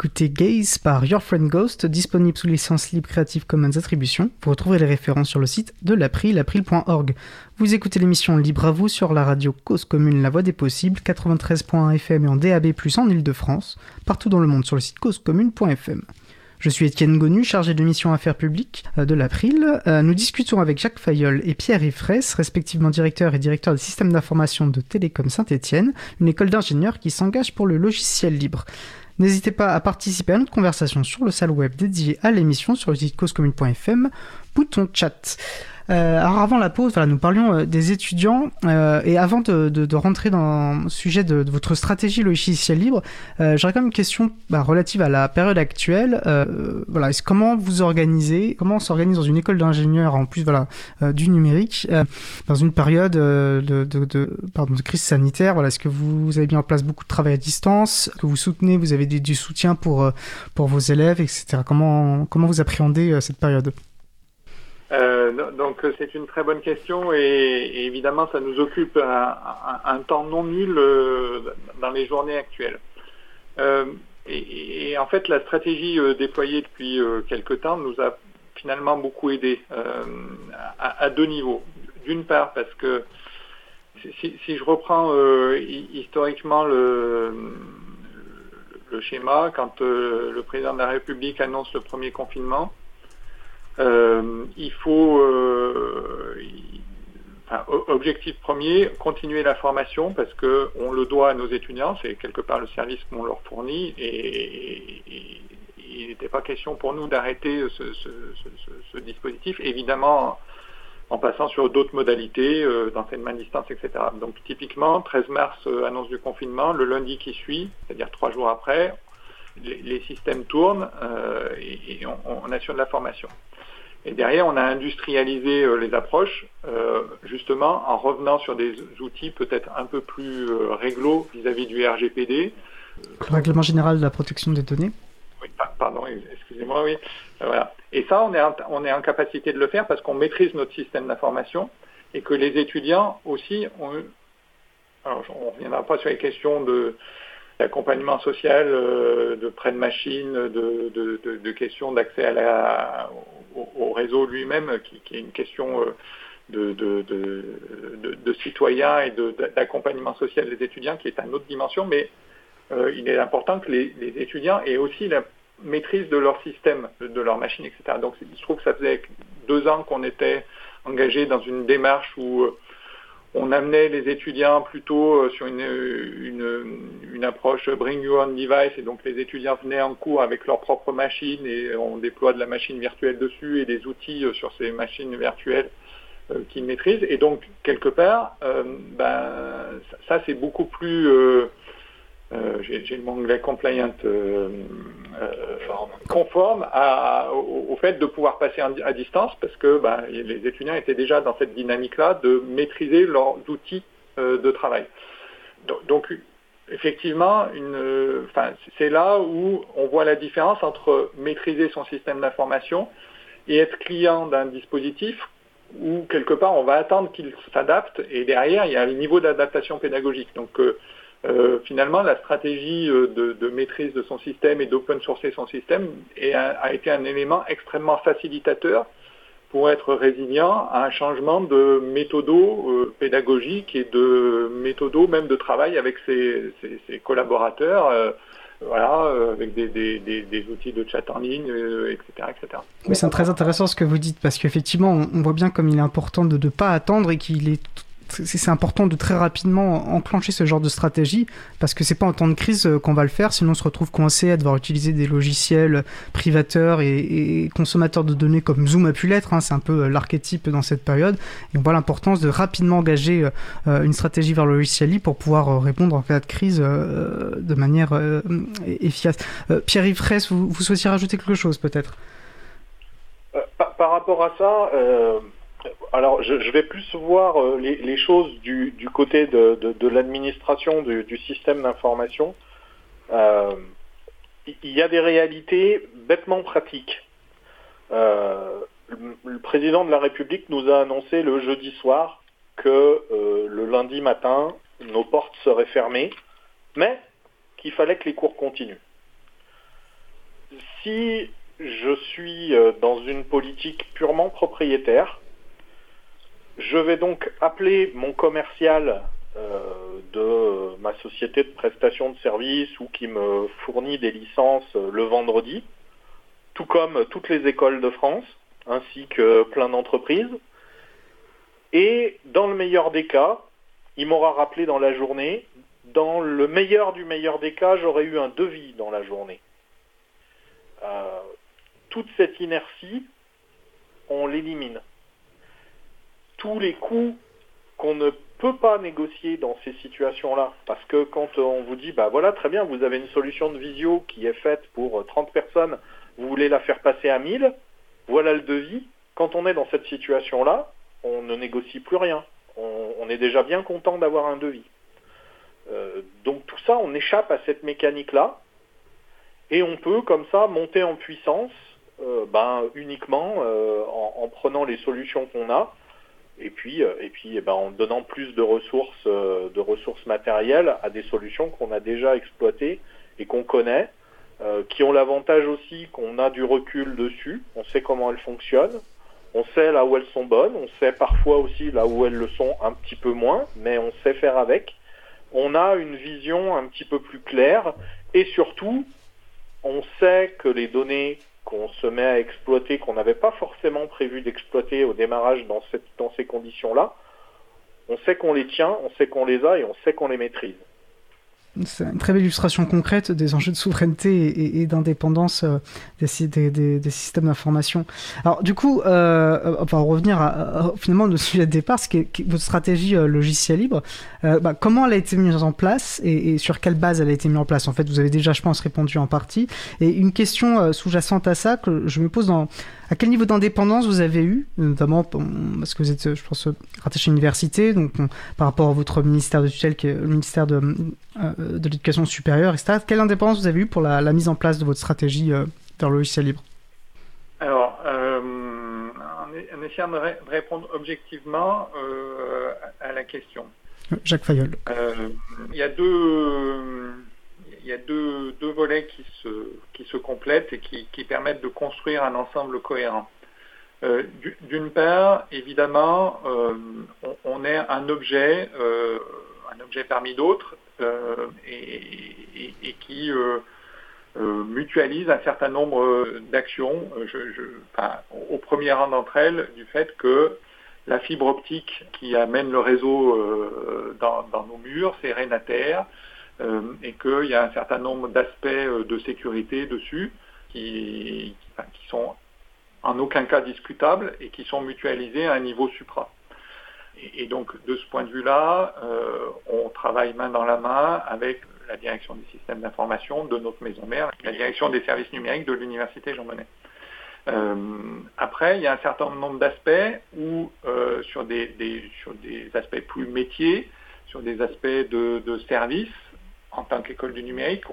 D'écouter Gaze par Your Friend Ghost, disponible sous licence libre Creative Commons Attribution. Vous retrouverez les références sur le site de l'April, april.org. Vous écoutez l'émission Libre à vous sur la radio Cause Commune La Voix des Possibles, 93.1 FM et en DAB+, en Ile-de-France, partout dans le monde sur le site causecommune.fm. Je suis Étienne Gonu, chargé de mission affaires publiques euh, de l'April. Euh, nous discutons avec Jacques Fayol et Pierre-Yves Fraisse, respectivement directeur et directeur des systèmes d'information de Télécom Saint-Étienne, une école d'ingénieurs qui s'engage pour le logiciel libre. N'hésitez pas à participer à notre conversation sur le salle web dédié à l'émission sur le site causecommune.fm, bouton chat. Euh, alors avant la pause, voilà, nous parlions euh, des étudiants euh, et avant de, de, de, rentrer dans le sujet de, de votre stratégie logicielle libre, euh, j'aurais quand même une question bah, relative à la période actuelle. Euh, voilà, comment vous organisez, comment on s'organise dans une école d'ingénieurs en plus voilà du numérique dans une période de, de, pardon, de crise sanitaire. Voilà, est-ce que vous avez mis en place beaucoup de travail à distance, que vous soutenez, vous avez du, du soutien pour pour vos élèves, etc. Comment comment vous appréhendez cette période? Euh, donc c'est une très bonne question et, évidemment ça nous occupe un, temps non nul euh, dans les journées actuelles. Euh, et, en fait la stratégie euh, déployée depuis euh, quelque temps nous a finalement beaucoup aidé euh, à, deux niveaux. D'une part parce que si, si je reprends historiquement le, le, schéma, quand le président de la République annonce le premier confinement, euh, il faut, euh, enfin, objectif premier, continuer la formation parce que on le doit à nos étudiants, c'est quelque part le service qu'on leur fournit et, il n'était pas question pour nous d'arrêter ce, dispositif, évidemment en passant sur d'autres modalités, euh, d'enseignement à distance, etc. Donc typiquement, 13 mars, euh, annonce du confinement, le lundi qui suit, c'est-à-dire trois jours après, les, systèmes tournent euh, et, et on, on, assure de la formation. Et derrière, on a industrialisé euh, les approches, euh, justement en revenant sur des outils peut-être un peu plus euh, réglo vis-à-vis du RGPD. Le règlement général de la protection des données. Oui, pardon, excusez-moi, oui. voilà. Et ça, on est, en, on est en capacité de le faire parce qu'on maîtrise notre système d'information et que les étudiants aussi ont. Alors, on ne reviendra pas sur les questions de d'accompagnement social, de prêt de machine, de, de, de, de questions d'accès à la, au, au réseau lui-même, qui, est une question euh, de, de citoyens et d'accompagnement social des étudiants, qui est une autre dimension, mais euh, il est important que les, les, étudiants aient aussi la maîtrise de leur système, de leur machine, etc. Donc il se trouve que ça faisait deux ans qu'on était engagé dans une démarche où on amenait les étudiants plutôt sur une, une, une, approche bring your own device. Et donc les étudiants venaient en cours avec leur propre machine et on déploie de la machine virtuelle dessus et des outils sur ces machines virtuelles euh, qu'ils maîtrisent. Et donc quelque part euh, ben, ça c'est beaucoup plus euh, j'ai le mot anglais compliant euh, conforme à, au, fait de pouvoir passer à distance parce que ben, les étudiants étaient déjà dans cette dynamique-là de maîtriser leurs outils euh, de travail. Donc, effectivement, c'est là où on voit la différence entre maîtriser son système d'information et être client d'un dispositif où quelque part on va attendre qu'il s'adapte et derrière il y a le niveau d'adaptation pédagogique. Euh, euh, finalement, la stratégie de, de, maîtrise de son système et d'open sourcer son système a, été un élément extrêmement facilitateur pour être résilient à un changement de méthodo euh, pédagogique et de méthodo même de travail avec ses, collaborateurs. Euh, voilà, euh, avec des, outils de chat en ligne, etc. etc. Oui, c'est très intéressant ce que vous dites, parce qu'effectivement, on voit bien comme il est important de ne pas attendre et qu'il est c'est important de très rapidement enclencher ce genre de stratégie parce que c'est pas en temps de crise euh, qu'on va le faire, sinon on se retrouve coincé à devoir utiliser des logiciels privateurs et, consommateurs de données comme Zoom a pu l'être. Hein, c'est un peu euh, l'archétype dans cette période. Et on voit l'importance de rapidement engager euh, une stratégie vers le logiciel libre pour pouvoir répondre en cas de crise de manière efficace. Pierre-Yves Fraisse, vous, vous souhaitiez rajouter quelque chose peut-être? Par, rapport à ça, alors, je, je, vais plus voir euh, les, les, choses du, du côté de, de, de l'administration du, du, système d'information. Euh, il y a des réalités bêtement pratiques. Euh, le, le, président de la République nous a annoncé le jeudi soir que euh, le lundi matin, nos portes seraient fermées, mais qu'il fallait que les cours continuent. si je suis dans une politique purement propriétaire, je vais donc appeler mon commercial de ma société de prestation de services ou qui me fournit des licences le vendredi, tout comme toutes les écoles de France, ainsi que plein d'entreprises. Et dans le meilleur des cas, il m'aura rappelé dans la journée. Dans le meilleur du meilleur des cas, j'aurais eu un devis dans la journée. Euh, toute cette inertie, on l'élimine. Tous les coûts qu'on ne peut pas négocier dans ces situations-là, parce que quand on vous dit, bah voilà, très bien, vous avez une solution de visio qui est faite pour 30 personnes, vous voulez la faire passer à 1000, voilà le devis. Quand on est dans cette situation-là, on ne négocie plus rien. On, est déjà bien content d'avoir un devis. Euh, donc tout ça, on échappe à cette mécanique-là, et on peut comme ça monter en puissance euh, ben, uniquement euh, en, prenant les solutions qu'on a, et puis, et puis eh ben, en donnant plus de ressources, de ressources matérielles à des solutions qu'on a déjà exploitées et qu'on connaît, qui ont l'avantage aussi qu'on a du recul dessus, on sait comment elles fonctionnent, on sait là où elles sont bonnes, on sait parfois aussi là où elles le sont un petit peu moins, mais on sait faire avec. On a une vision un petit peu plus claire. Et surtout, on sait que les données qu'on se met à exploiter, qu'on n'avait pas forcément prévu d'exploiter au démarrage dans, ces conditions-là, on sait qu'on les tient, on sait qu'on les a et on sait qu'on les maîtrise. C'est une très belle illustration concrète des enjeux de souveraineté et, d'indépendance euh, des, systèmes d'information. Alors du coup, euh, on va revenir à, finalement au sujet de départ, ce qui est, votre stratégie euh, logiciel libre. Euh, bah, comment elle a été mise en place et, sur quelle base elle a été mise en place? En fait, vous avez déjà, je pense, répondu en partie. Et une question sous-jacente à ça que je me pose à quel niveau d'indépendance vous avez eu, notamment parce que vous êtes, je pense, rattaché à l'université, donc par rapport à votre ministère de tutelle, qui est le ministère de, euh, de l'éducation supérieure, etc. Quelle indépendance vous avez eu pour la, mise en place de votre stratégie euh, dans le logiciel libre? Alors, euh, en, essayant de, répondre objectivement à, la question. Jacques Fayol. Il y a deux il y a deux, deux, volets qui se, qui se complètent et qui, qui, permettent de construire un ensemble cohérent. Euh, D'une part, évidemment, euh, on, on, est un objet, euh, un objet parmi d'autres, euh, et, qui euh, mutualise un certain nombre d'actions, au premier rang d'entre elles, du fait que la fibre optique qui amène le réseau dans, nos murs, c'est Renater, euh, et qu'il y a un certain nombre d'aspects euh, de sécurité dessus qui, qui, sont en aucun cas discutables et qui sont mutualisés à un niveau supra. Et, donc de ce point de vue-là, euh, on travaille main dans la main avec la direction des systèmes d'information de notre maison mère, la direction des services numériques de l'université Jean Monnet. après, il y a un certain nombre d'aspects où, sur, des, sur, des, aspects plus métiers, sur des aspects de, de services, en tant qu'école du numérique,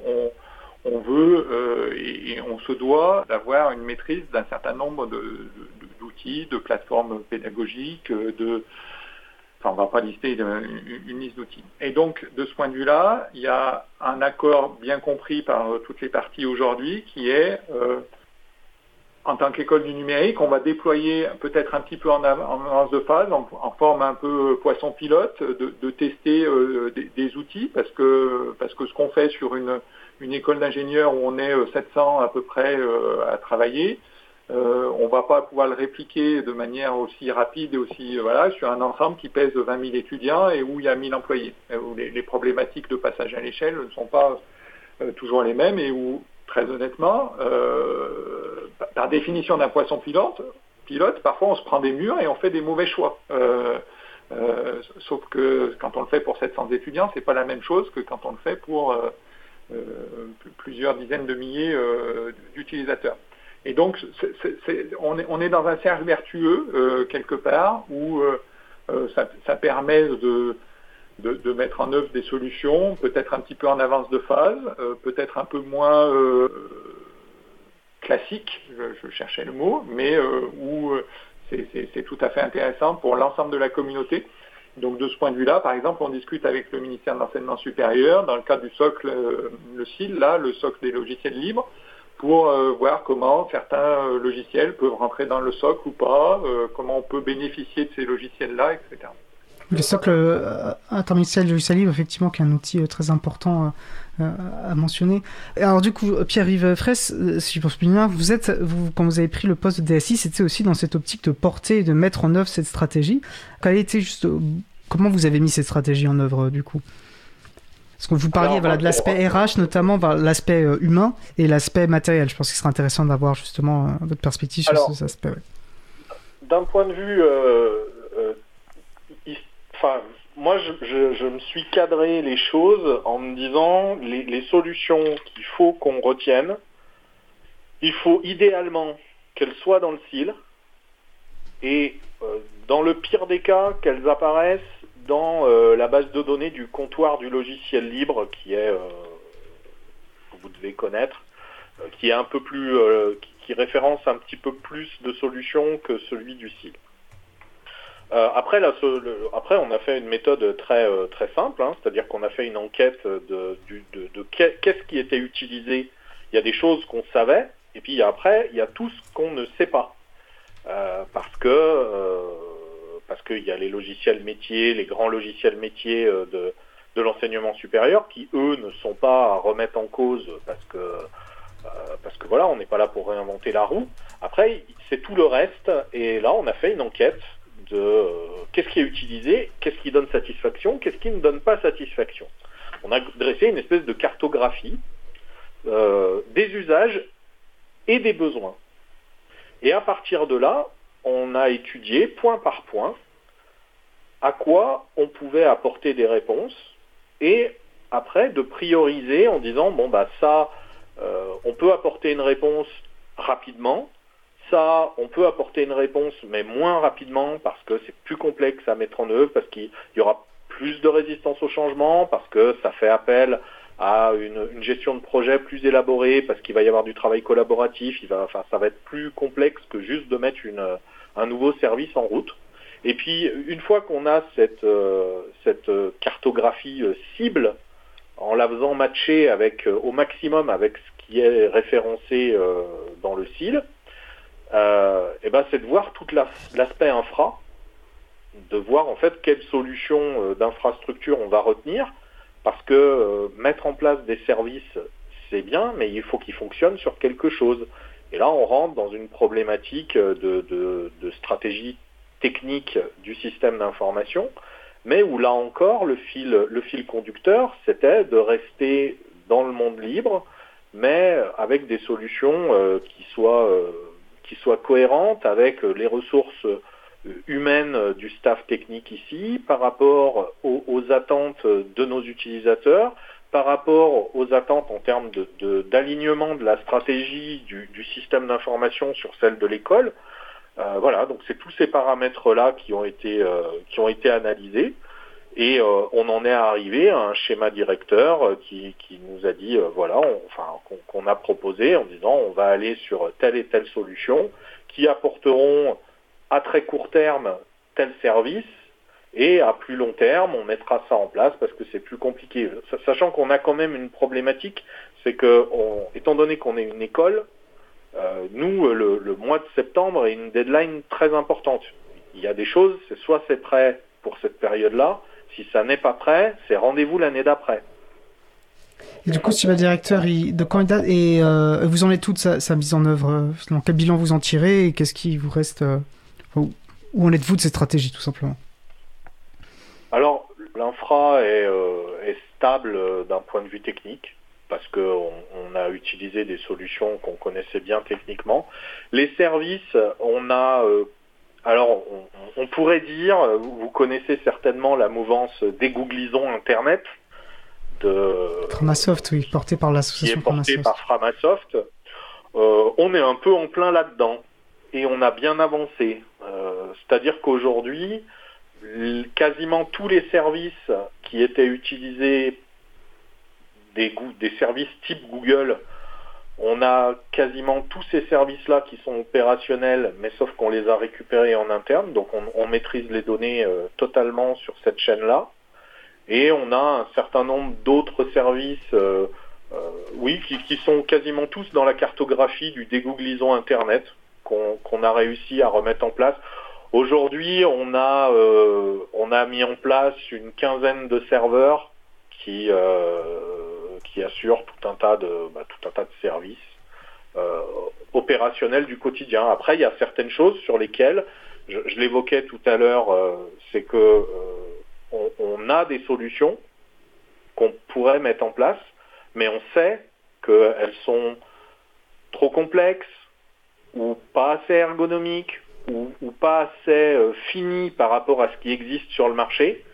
on, veut euh, et, on se doit d'avoir une maîtrise d'un certain nombre d'outils, de, plateformes pédagogiques, de, enfin on ne va pas lister une, liste d'outils. Et donc de ce point de vue-là, il y a un accord bien compris par euh, toutes les parties aujourd'hui qui est euh, en tant qu'école du numérique, on va déployer peut-être un petit peu en avance de phase, en, forme un peu poisson pilote, de, tester euh, des, outils, parce que, parce que ce qu'on fait sur une, une école d'ingénieurs où on est 700 euh, à peu près euh, à travailler, on ne va pas pouvoir le répliquer de manière aussi rapide et aussi voilà sur un ensemble qui pèse 20 000 étudiants et où il y a 1000 employés, où les, problématiques de passage à l'échelle ne sont pas toujours les mêmes et où très honnêtement, euh, par définition d'un poisson pilote, pilote, parfois on se prend des murs et on fait des mauvais choix. Euh, euh, sauf que quand on le fait pour 700 étudiants, c'est pas la même chose que quand on le fait pour plusieurs dizaines de milliers d'utilisateurs. Et donc, on, est, dans un cercle vertueux quelque part où ça, ça, permet de, mettre en œuvre des solutions, peut-être un petit peu en avance de phase, euh, peut-être un peu moins euh, classique, je, cherchais le mot, mais euh, où c'est tout à fait intéressant pour l'ensemble de la communauté. Donc de ce point de vue-là, par exemple, on discute avec le ministère de l'Enseignement supérieur dans le cadre du socle, le CIL, là, le socle des logiciels libres, pour voir comment certains logiciels peuvent rentrer dans le socle ou pas, comment on peut bénéficier de ces logiciels-là, etc. Le socle interministériel du logiciel libre, effectivement, qui est un outil très important à mentionner. Alors du coup, Pierre-Yves Fraisse, si je pense bien, vous êtes, quand vous avez pris le poste de DSI, c'était aussi dans cette optique de porter et de mettre en œuvre cette stratégie. Quelle était juste, comment vous avez mis cette stratégie en œuvre du coup? Parce que vous parliez voilà, de l'aspect RH, notamment l'aspect humain et l'aspect matériel. Je pense qu'il serait intéressant d'avoir justement votre perspective sur Alors, ces aspects. D'un point de vue, euh, euh, enfin, moi, je, je, je, me suis cadré les choses en me disant les, les solutions qu'il faut qu'on retienne, il faut idéalement qu'elles soient dans le CIL et euh, dans le pire des cas, qu'elles apparaissent dans euh, la base de données du comptoir du logiciel libre qui est, euh, vous devez connaître, euh, qui est un peu plus, qui, référence un petit peu plus de solutions que celui du CIL. après, après, on a fait une méthode très très simple, hein, c'est-à-dire qu'on a fait une enquête de, de qu'est-ce qui était utilisé. Il y a des choses qu'on savait, et puis après, il y a tout ce qu'on ne sait pas, parce que parce qu'il y a les logiciels métiers, les grands logiciels métiers de, de l'enseignement supérieur qui, eux, ne sont pas à remettre en cause parce que, euh, parce que voilà, on n'est pas là pour réinventer la roue. Après, c'est tout le reste. Et là, on a fait une enquête de euh, qu'est-ce qui est utilisé, qu'est-ce qui donne satisfaction, qu'est-ce qui ne donne pas satisfaction. On a dressé une espèce de cartographie euh, des usages et des besoins. Et à partir de là, on a étudié point par point à quoi on pouvait apporter des réponses et après de prioriser en disant bon bah ça euh, on peut apporter une réponse rapidement ça on peut apporter une réponse mais moins rapidement parce que c'est plus complexe à mettre en œuvre parce qu'il y aura plus de résistance au changement parce que ça fait appel à une, gestion de projet plus élaborée parce qu'il va y avoir du travail collaboratif ça va être plus complexe que juste de mettre un nouveau service en route. Et puis, une fois qu'on a cette, euh, cartographie euh, cible, en la faisant matcher euh, au maximum avec ce qui est référencé dans le CIL, ben c'est de voir tout l'aspect infra, de voir en fait quelle solution d'infrastructure on va retenir, parce que mettre en place des services, c'est bien, mais il faut qu'ils fonctionnent sur quelque chose. Et là, on rentre dans une problématique de, de, stratégie technique du système d'information, mais où là encore, le fil, conducteur, c'était de rester dans le monde libre, mais avec des solutions euh, euh, qui soient cohérentes avec les ressources humaines du staff technique ici, par rapport aux, attentes de nos utilisateurs, par rapport aux attentes en termes d'alignement de, la stratégie du, système d'information sur celle de l'école. Euh, voilà, donc c'est tous ces paramètres-là qui ont été euh, qui ont été analysés et euh, on en est arrivé à un schéma directeur euh, qui, qui, nous a dit euh, voilà, enfin qu'on qu a proposé en disant on va aller sur telle et telle solution qui apporteront à très court terme tel service et à plus long terme, on mettra ça en place parce que c'est plus compliqué. Sachant qu'on a quand même une problématique, c'est que, étant donné qu'on est une école, euh, nous, le, mois de septembre est une deadline très importante. Il y a des choses, c'est soit c'est prêt pour cette période-là, si ça n'est pas prêt, c'est rendez-vous l'année d'après. Et du coup, si le directeur de candidat et euh, vous en êtes toute sa, mise en œuvre, dans quel bilan vous en tirez et qu'est-ce qui vous reste, euh, où en êtes-vous de cette stratégie tout simplement? Alors, l'infra est, euh, est, stable euh, d'un point de vue technique parce qu'on on a utilisé des solutions qu'on connaissait bien techniquement. Les services, on a... Euh, alors, on, on, pourrait dire, vous connaissez certainement la mouvance dégooglisons Internet de... Framasoft, oui, portée par l'association Framasoft. Par. Euh, on est un peu en plein là-dedans et on a bien avancé. Euh, C'est-à-dire qu'aujourd'hui, quasiment tous les services qui étaient utilisés, des, services type Google, on a quasiment tous ces services-là qui sont opérationnels, mais sauf qu'on les a récupérés en interne, donc on, on maîtrise les données euh, totalement sur cette chaîne-là. Et on a un certain nombre d'autres services euh, oui, qui, sont quasiment tous dans la cartographie du dégooglisant Internet qu'on a réussi à remettre en place. Aujourd'hui, on a a mis en place une quinzaine de serveurs qui qui assurent tout un tas de bah, tout un tas de services opérationnels du quotidien. Après, il y a certaines choses sur lesquelles je, l'évoquais tout à l'heure, c'est que on, a des solutions qu'on pourrait mettre en place, mais on sait qu'elles sont trop complexes ou pas assez ergonomiques ou, pas assez euh, finies par rapport à ce qui existe sur le marché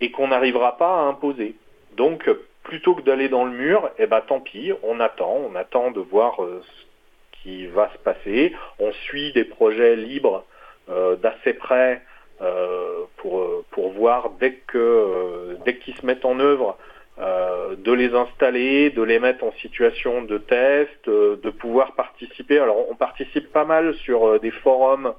et qu'on n'arrivera pas à imposer. Donc plutôt que d'aller dans le mur, eh ben tant pis, on attend, on attend de voir euh, ce qui va se passer. On suit des projets libres euh, d'assez près euh, pour, euh, voir dès que euh, dès qu'ils se mettent en œuvre de les installer, de les mettre en situation de test, de pouvoir participer. Alors on participe pas mal sur des forums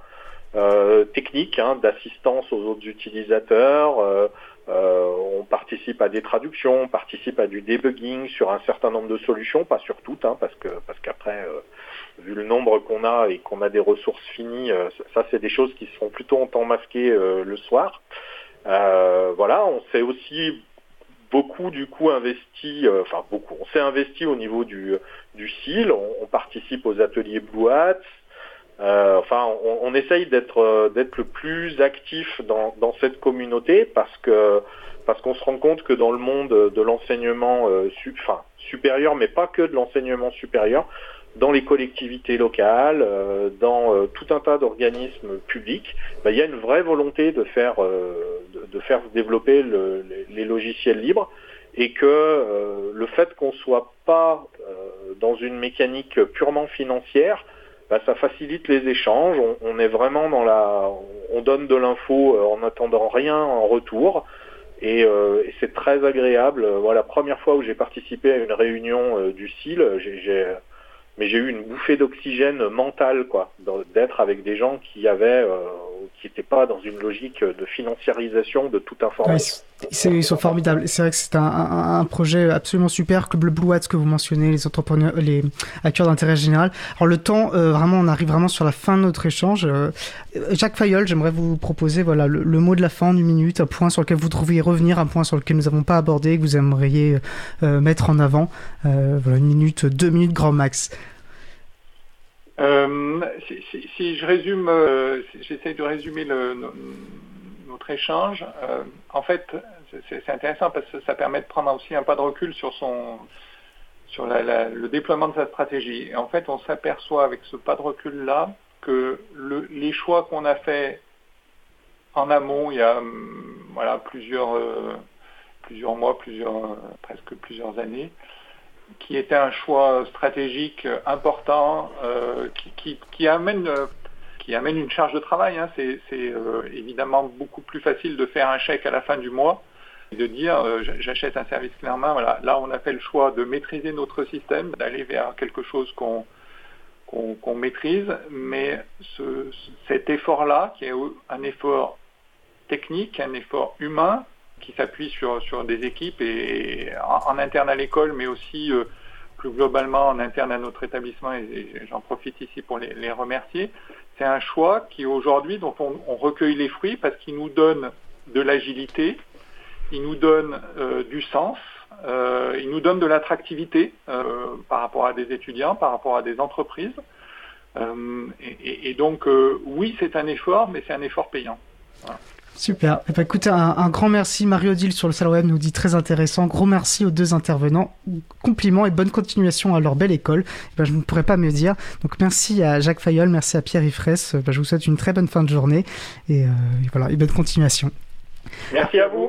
techniques hein, d'assistance aux autres utilisateurs. on participe à des traductions, on participe à du debugging sur un certain nombre de solutions, pas sur toutes, hein, parce que parce qu'après vu le nombre qu'on a et qu'on a des ressources finies, euh, ça c'est des choses qui se font plutôt en temps masqué euh, le soir. Euh, voilà, on s'est aussi beaucoup du coup investi, enfin beaucoup, on s'est investi au niveau du, du CIL, on, participe aux ateliers Blue Hats, enfin on, on essaye d'être d'être le plus actif dans, dans cette communauté parce que parce qu'on se rend compte que dans le monde de l'enseignement enfin, supérieur, mais pas que de l'enseignement supérieur, dans les collectivités locales, euh, dans euh, tout un tas d'organismes publics, bah, il y a une vraie volonté de faire, euh, de, faire développer les, logiciels libres et que le fait qu'on soit pas dans une mécanique purement financière, bah, ça facilite les échanges. On, est vraiment dans la, on donne de l'info en n'attendant rien en retour. Et, et c'est très agréable. Voilà, la première fois où j'ai participé à une réunion du CIL, j'ai mais j'ai eu une bouffée d'oxygène mentale, quoi, d'être avec des gens qui avaient, euh, qui n'étaient pas dans une logique de financiarisation de toute information. ils sont formidables. C'est vrai que c'est un, projet absolument super, le Blue Hats que vous mentionnez, les entrepreneurs, les acteurs d'intérêt général. Alors le temps, euh, vraiment, on arrive vraiment sur la fin de notre échange. Euh, Jacques Fayol, j'aimerais vous proposer, voilà, le, mot de la fin d'une minute, un point sur lequel vous trouviez revenir, un point sur lequel nous n'avons pas abordé, que vous aimeriez mettre en avant. une minute, deux minutes grand max. Euh, si, je résume, euh, j'essaie de résumer le, notre échange. Euh, en fait, c'est intéressant parce que ça permet de prendre aussi un pas de recul sur son sur le déploiement de sa stratégie. Et en fait, on s'aperçoit avec ce pas de recul là que le, les choix qu'on a fait en amont, il y a voilà plusieurs plusieurs mois, plusieurs presque plusieurs années, qui était un choix stratégique important euh, qui, amène qui amène une charge de travail. Hein. C'est euh, évidemment beaucoup plus facile de faire un chèque à la fin du mois et de dire euh, j'achète un service clairement. Voilà. Là, on a fait le choix de maîtriser notre système, d'aller vers quelque chose qu'on maîtrise, mais ce, cet effort-là, qui est un effort technique, un effort humain, qui s'appuie sur, sur des équipes et, en, interne à l'école, mais aussi euh, plus globalement en interne à notre établissement, et, j'en profite ici pour les, remercier. C'est un choix qui aujourd'hui, dont on, recueille les fruits parce qu'il nous donne de l'agilité, il nous donne euh, du sens, euh, il nous donne de l'attractivité par rapport à des étudiants, par rapport à des entreprises. Et, donc, oui, c'est un effort, mais c'est un effort payant. Super. Eh ben, écoutez, un, grand merci. Mario Odile sur le salon web nous dit très intéressant. Gros merci aux deux intervenants. Compliments et bonne continuation à leur belle école. Eh ben, je ne pourrais pas mieux dire. Donc merci à Jacques Fayol, merci à Pierre Ifresse. Eh ben, je vous souhaite une très bonne fin de journée et, euh, et voilà, et bonne continuation. Merci à vous.